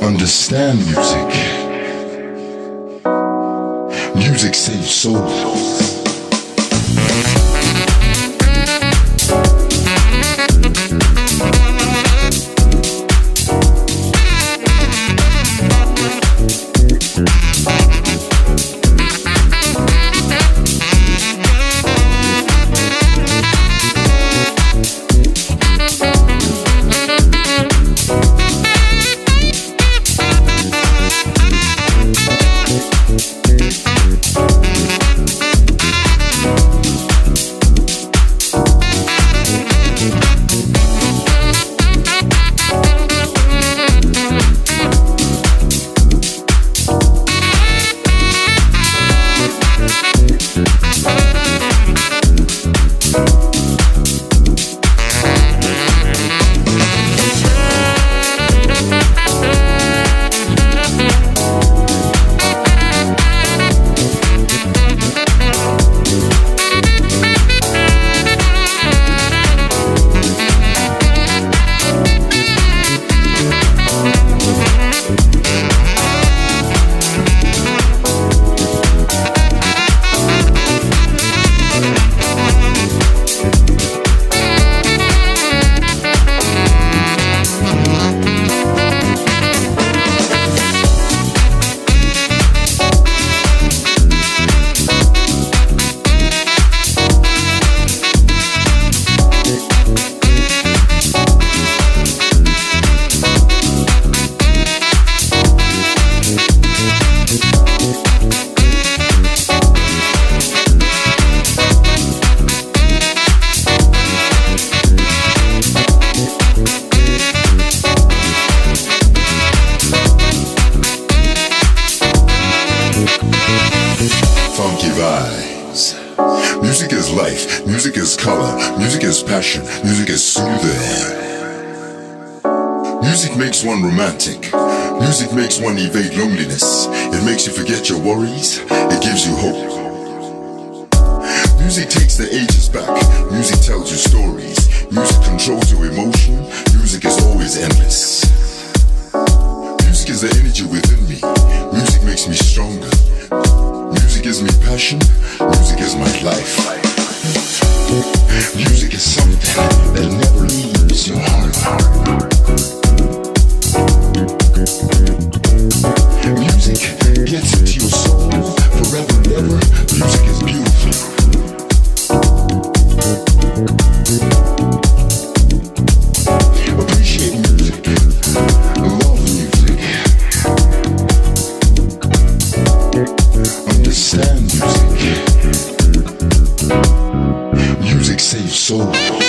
Understand music. Music saves souls. Life. Music is color. Music is passion. Music is soothing. Music makes one romantic. Music makes one evade loneliness. It makes you forget your worries. It gives you hope. Music takes the ages back. Music tells you stories. Music controls your emotion. Music is always endless. Music is the energy within me. Music makes me stronger. Music gives me passion. Music is my life. Music is something that never leaves your heart. Music gets into your soul forever and ever. Music is beautiful. Music. Music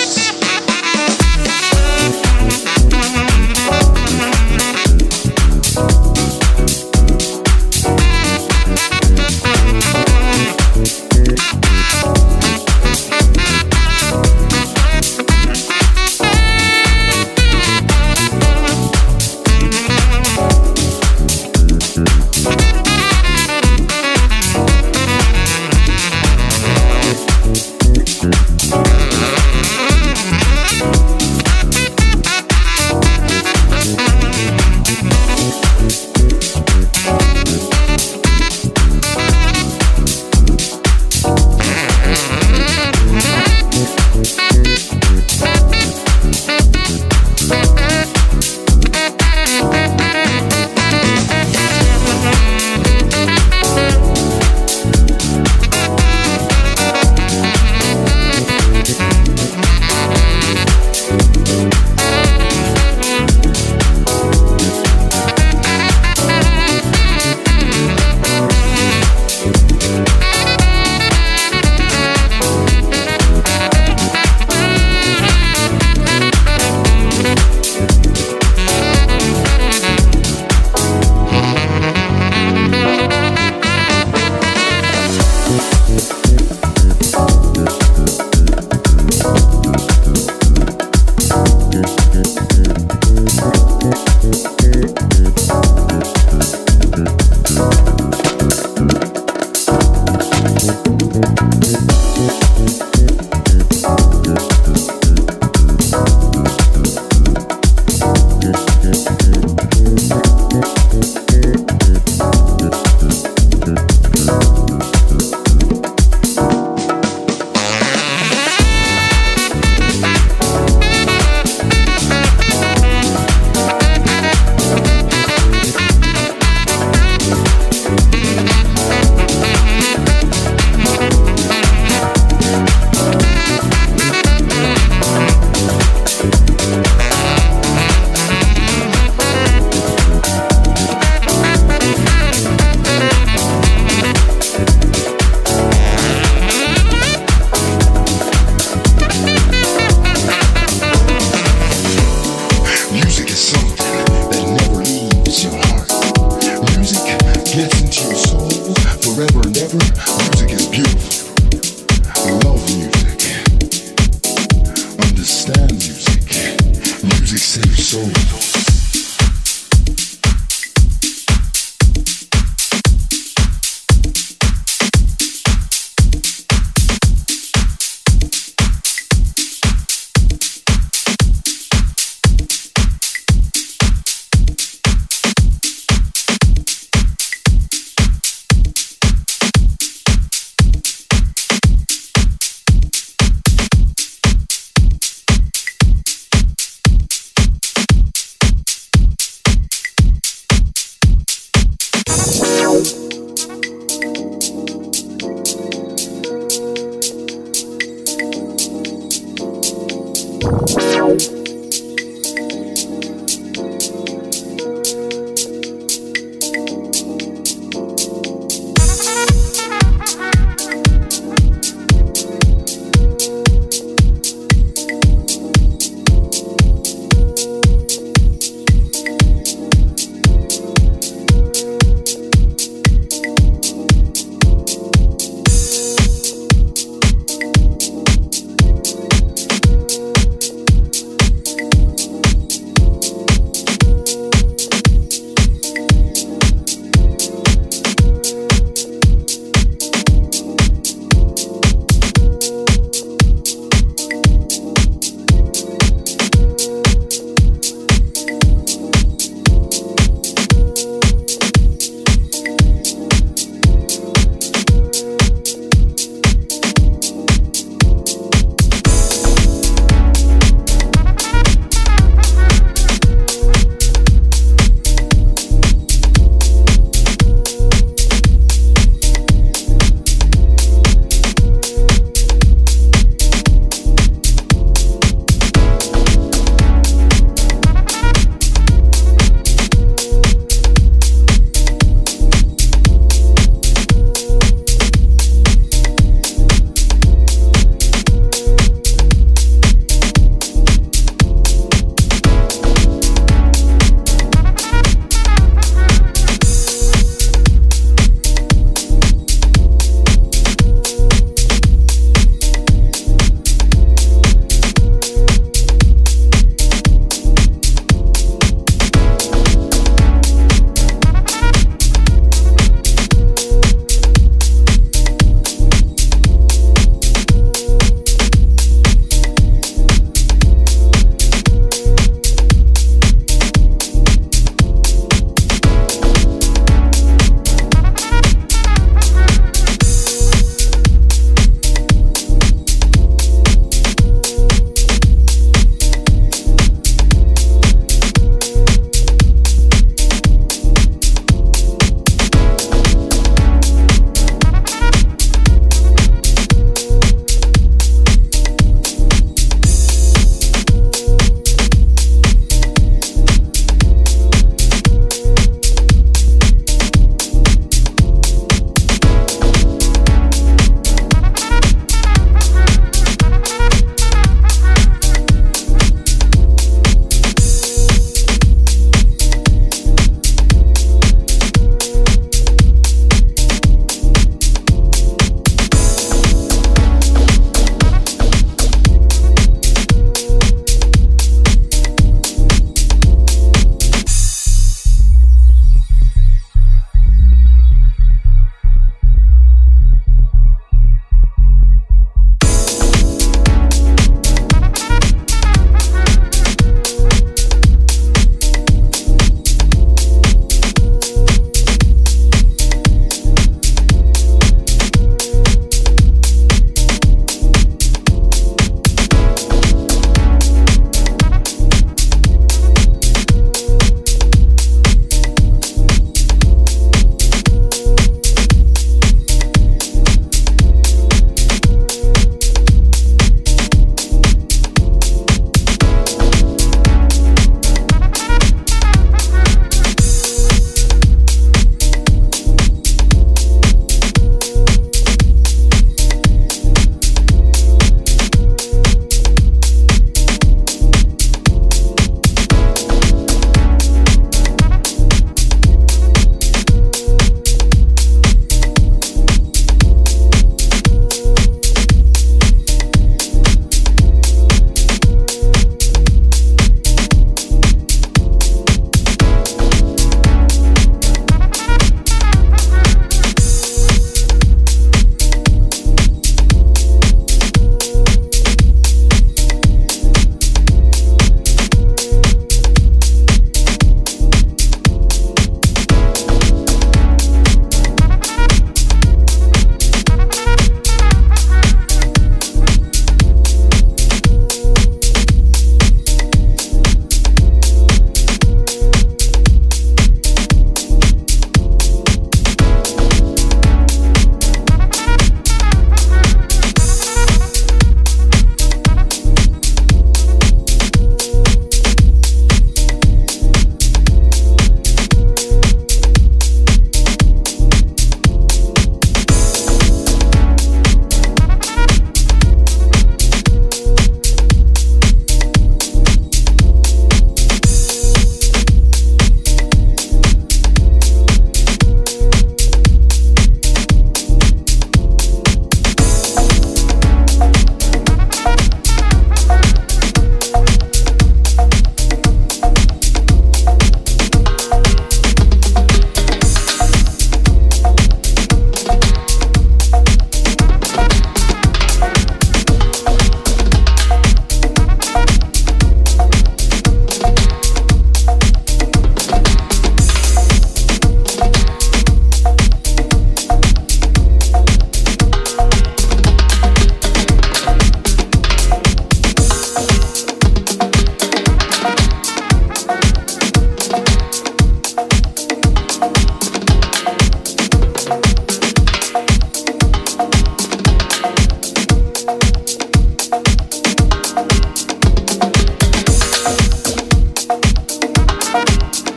Thank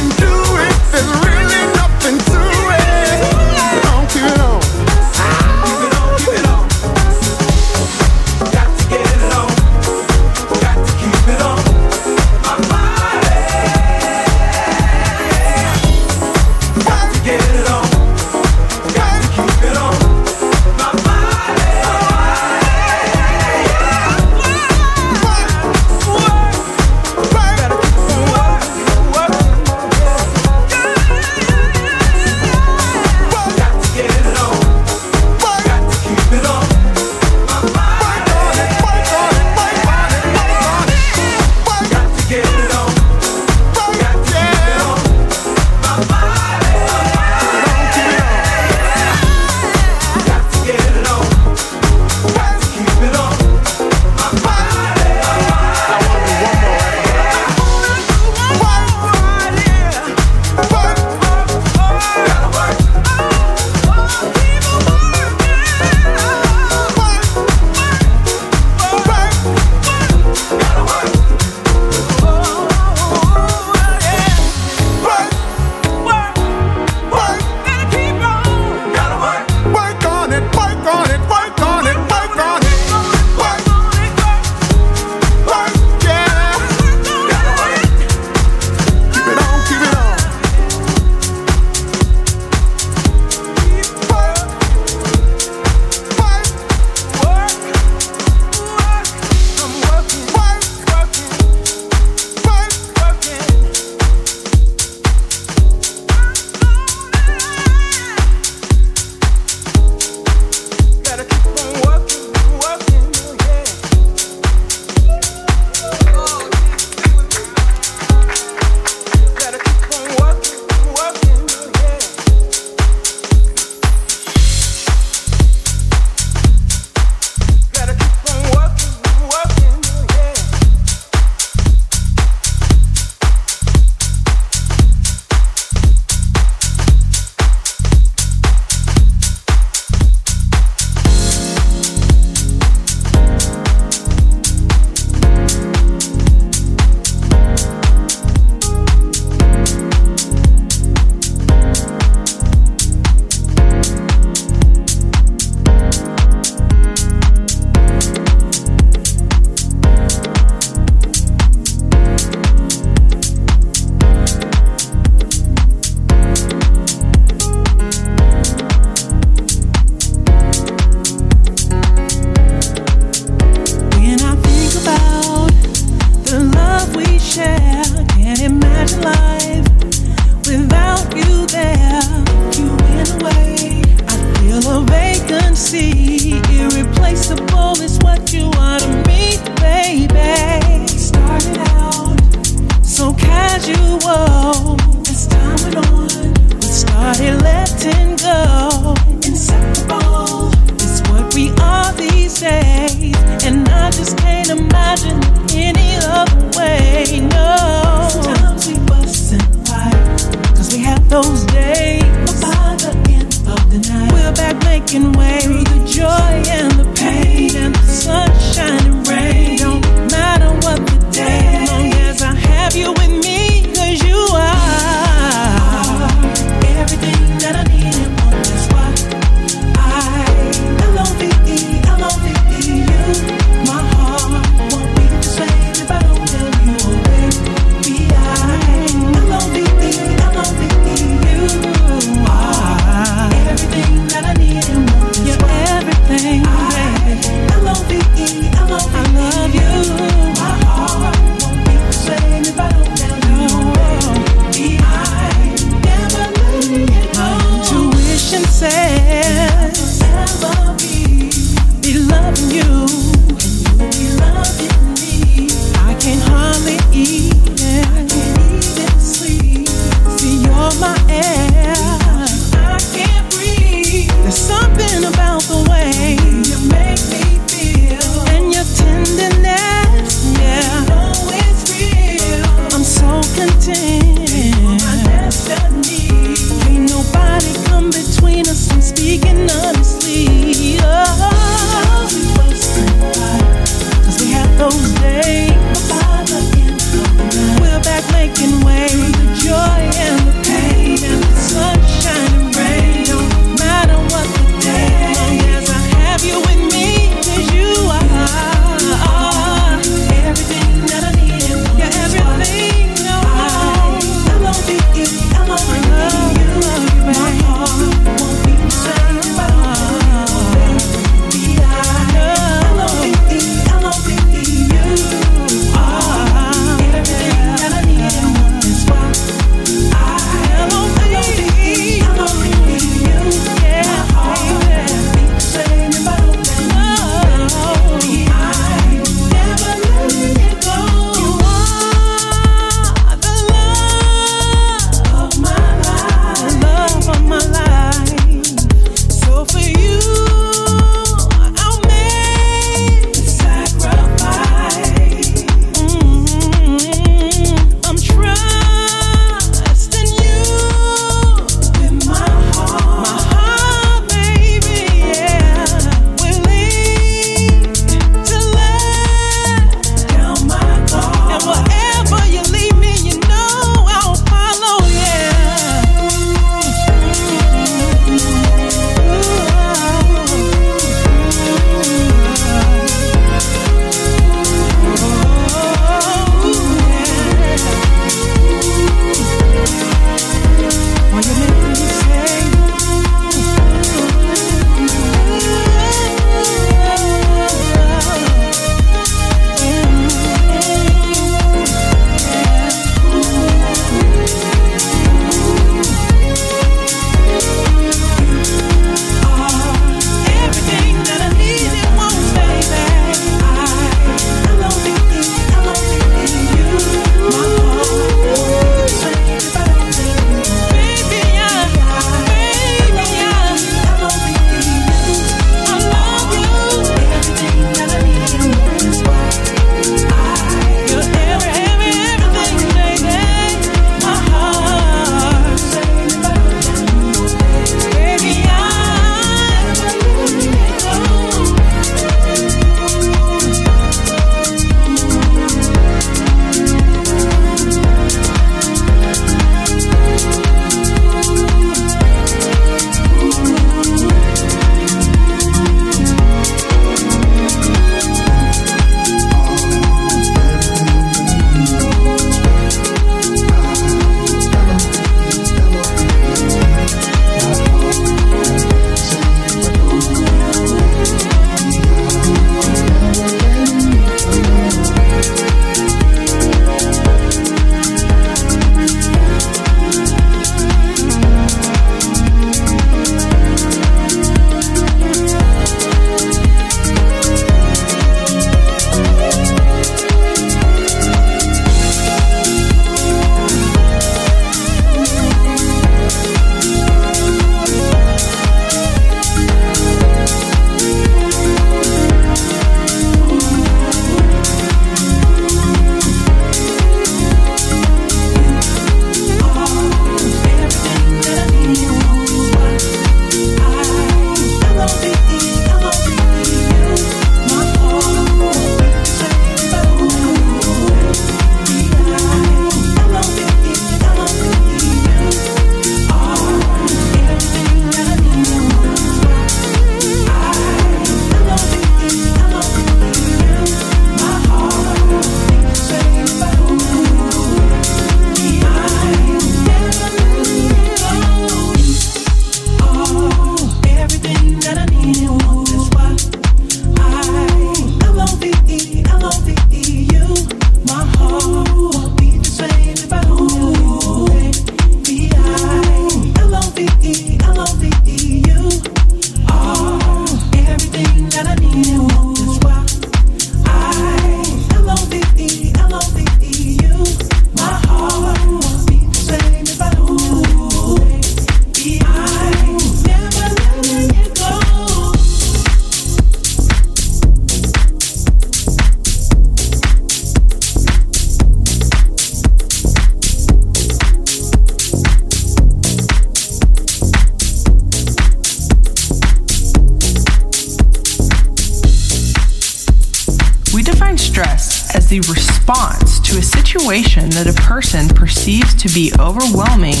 to be overwhelming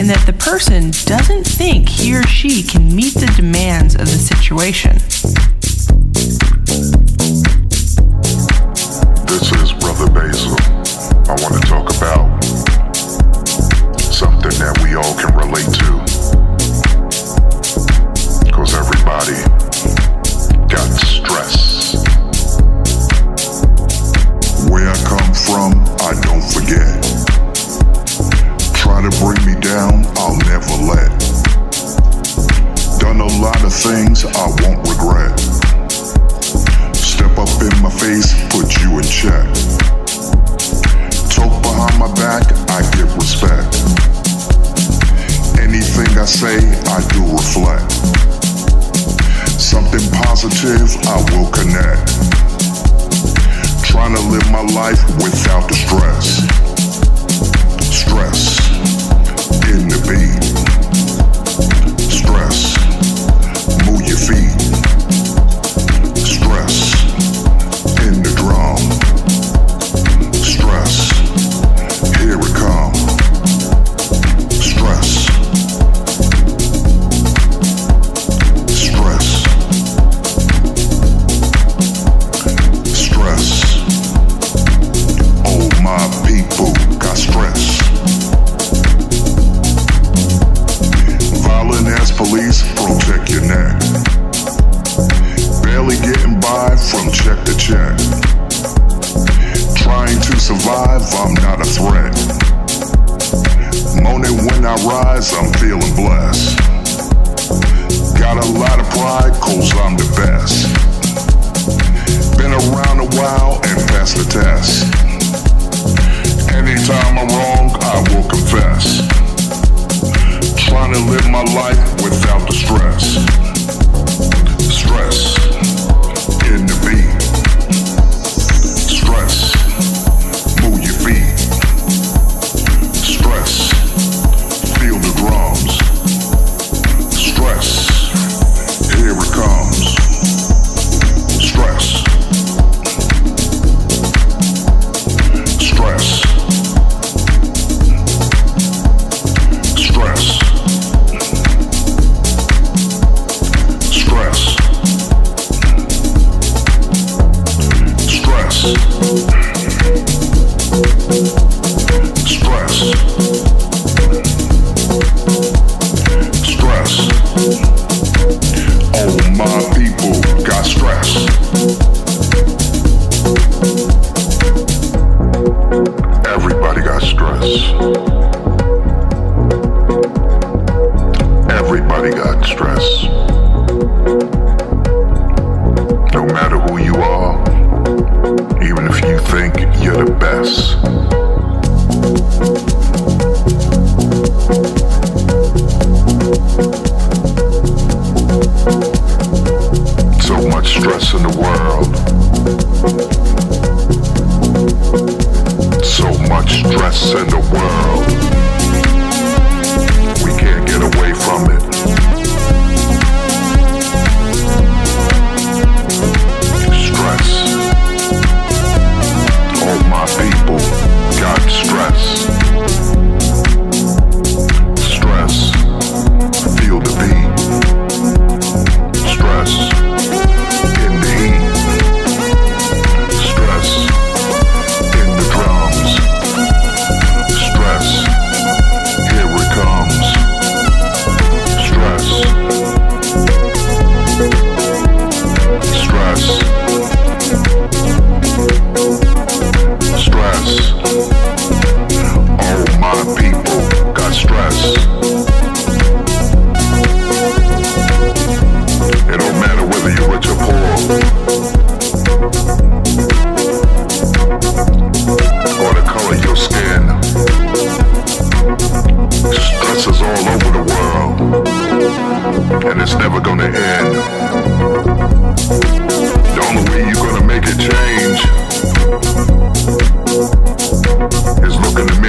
and that the person doesn't think he or she can meet the demands of the situation.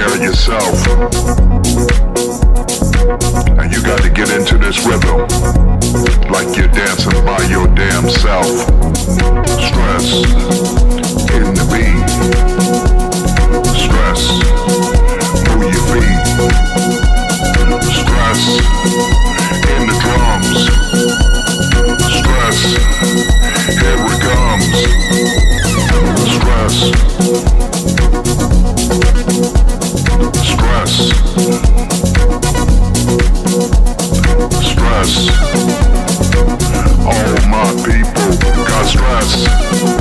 care of yourself. And you got to get into this rhythm like you're dancing by your damn self. Stress in the beat. stress.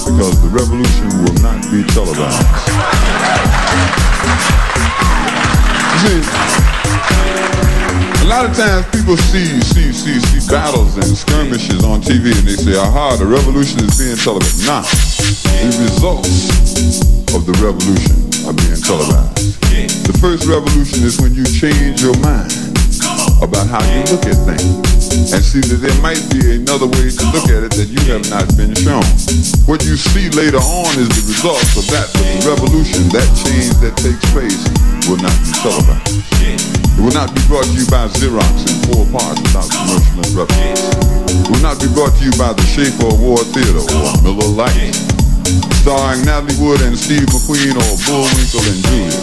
Televised. Nah, the revolution will not be about. Just A lot of times people see see see see battles and skirmishes on TV and they say, aha, the revolution is being televised. about." No. The results of the revolution are being televised. The first revolution is when you change your mind about how you look at things and see that there might be another way to look at it that you have not been shown. What you see later on is the results of that, revolution, that change that takes place, will not be televised. It will not be brought to you by Xerox in four parts without commercial interruptions will not be brought to you by the Schaefer Award Theater or Miller Lite, starring Natalie Wood and Steve McQueen or Bullwinkle and Julia.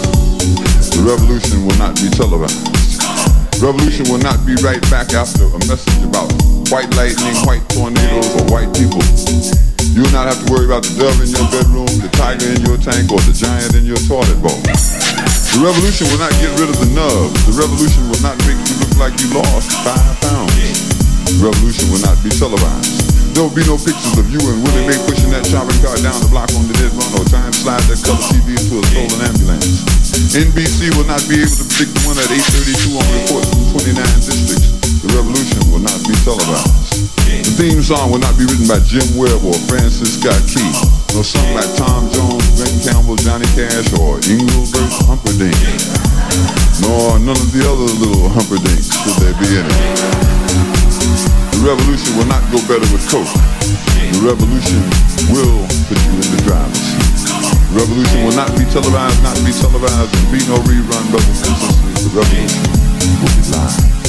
The revolution will not be televised. Revolution will not be right back after a message about white lightning, white tornadoes, or white people. You will not have to worry about the dove in your bedroom, the tiger in your tank, or the giant in your toilet bowl. The revolution will not get rid of the nubs. The revolution will not make you look like you lost five pounds. The revolution will not be televised. There will be no pictures of you and Willie Mae pushing that shopping cart down the block on the dead run or to slide that color TV into a stolen ambulance. NBC will not be able to predict the winner at 8.32 on reports from 29 districts. The revolution will not be televised. The theme song will not be written by Jim Webb or Francis Scott Key, nor sung by Tom Jones, Ben Campbell, Johnny Cash, or Engelbert Humperdinck, nor none of the other little Humperdinks should there be any. The revolution will not go better with Coke. The revolution will put you in the driver's seat. The revolution will not be televised, not be televised, and be no rerun, brothers and sisters. The revolution will be live.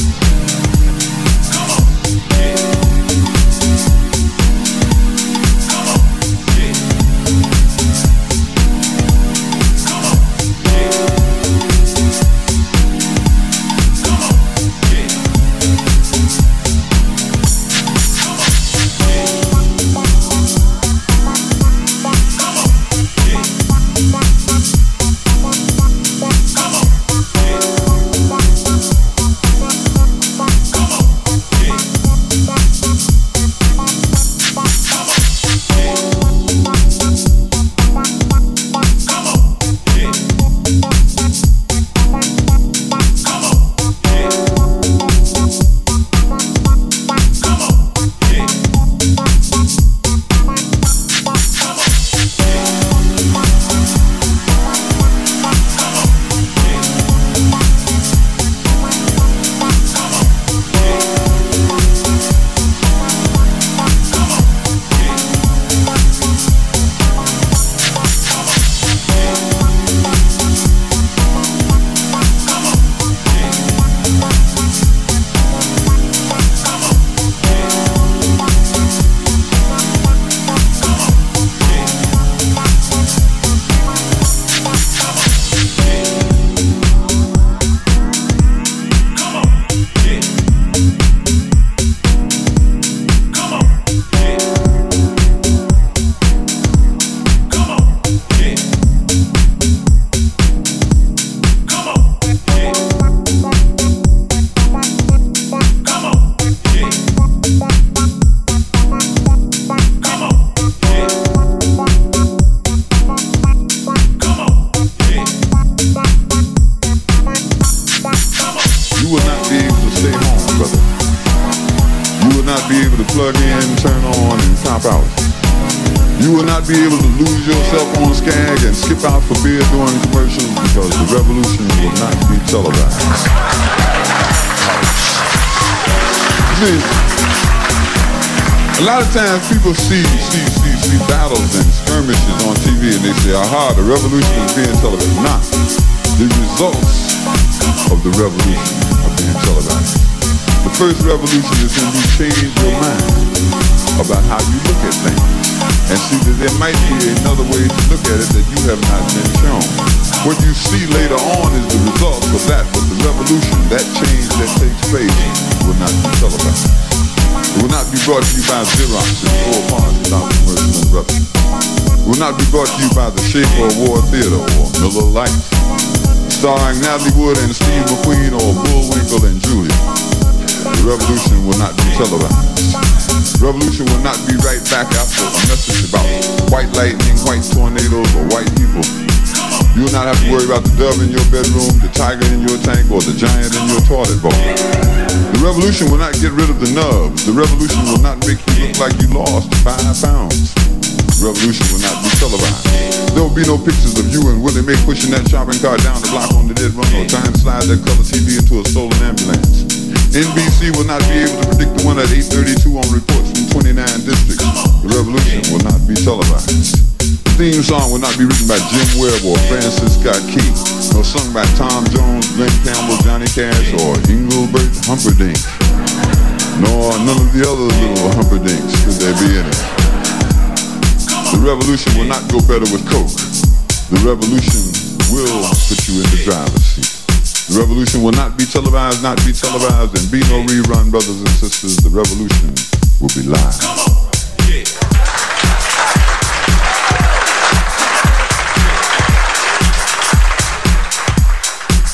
Plug in, turn on, and cop out. You will not be able to lose yourself on Skag and skip out for beer during commercials because the revolution will not be televised. See, a lot of times people see, see, see, see battles and skirmishes on TV and they say, aha, the revolution is being televised. Not. The results of the revolution are being televised. The first revolution is when you change your mind about how you look at things and see that there might be another way to look at it that you have not been shown. What you see later on is the result of that, but the revolution, that change that takes place, will not be televised. It will not be brought to you by Xerox in four parts without commercial interruption. It will not be brought to you by the Schaefer Award Theater or Miller Lite, starring Natalie Wood and Steve McQueen or Bullwinkle and Julia. Revolution will not be televised. Revolution will not be right back after a message about white lightning, white tornadoes, or white people. You will not have to worry about the dove in your bedroom, the tiger in your tank, or the giant in your toilet bowl. The revolution will not get rid of the nubs. The revolution will not make you look like you lost five pounds. The revolution will not be televised. There will be no pictures of you and Willie Mae pushing that shopping cart down the block on the dead run or to slide that color TV into a stolen ambulance. NBC will not be able to predict the one at 832 on reports from 29 districts. The revolution will not be televised. The theme song will not be written by Jim Webb or Francis Scott Key, nor sung by Tom Jones, Glen Campbell, Johnny Cash, or Engelbert Humperdinck, nor none of the other little Humperdinks could there be in it. The revolution will not go better with Coke. The revolution will put you in the driver's seat. The revolution will not be televised, not be televised, and be no rerun, brothers and sisters. The revolution will be live. Come on. Yeah.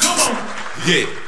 Come on, yeah.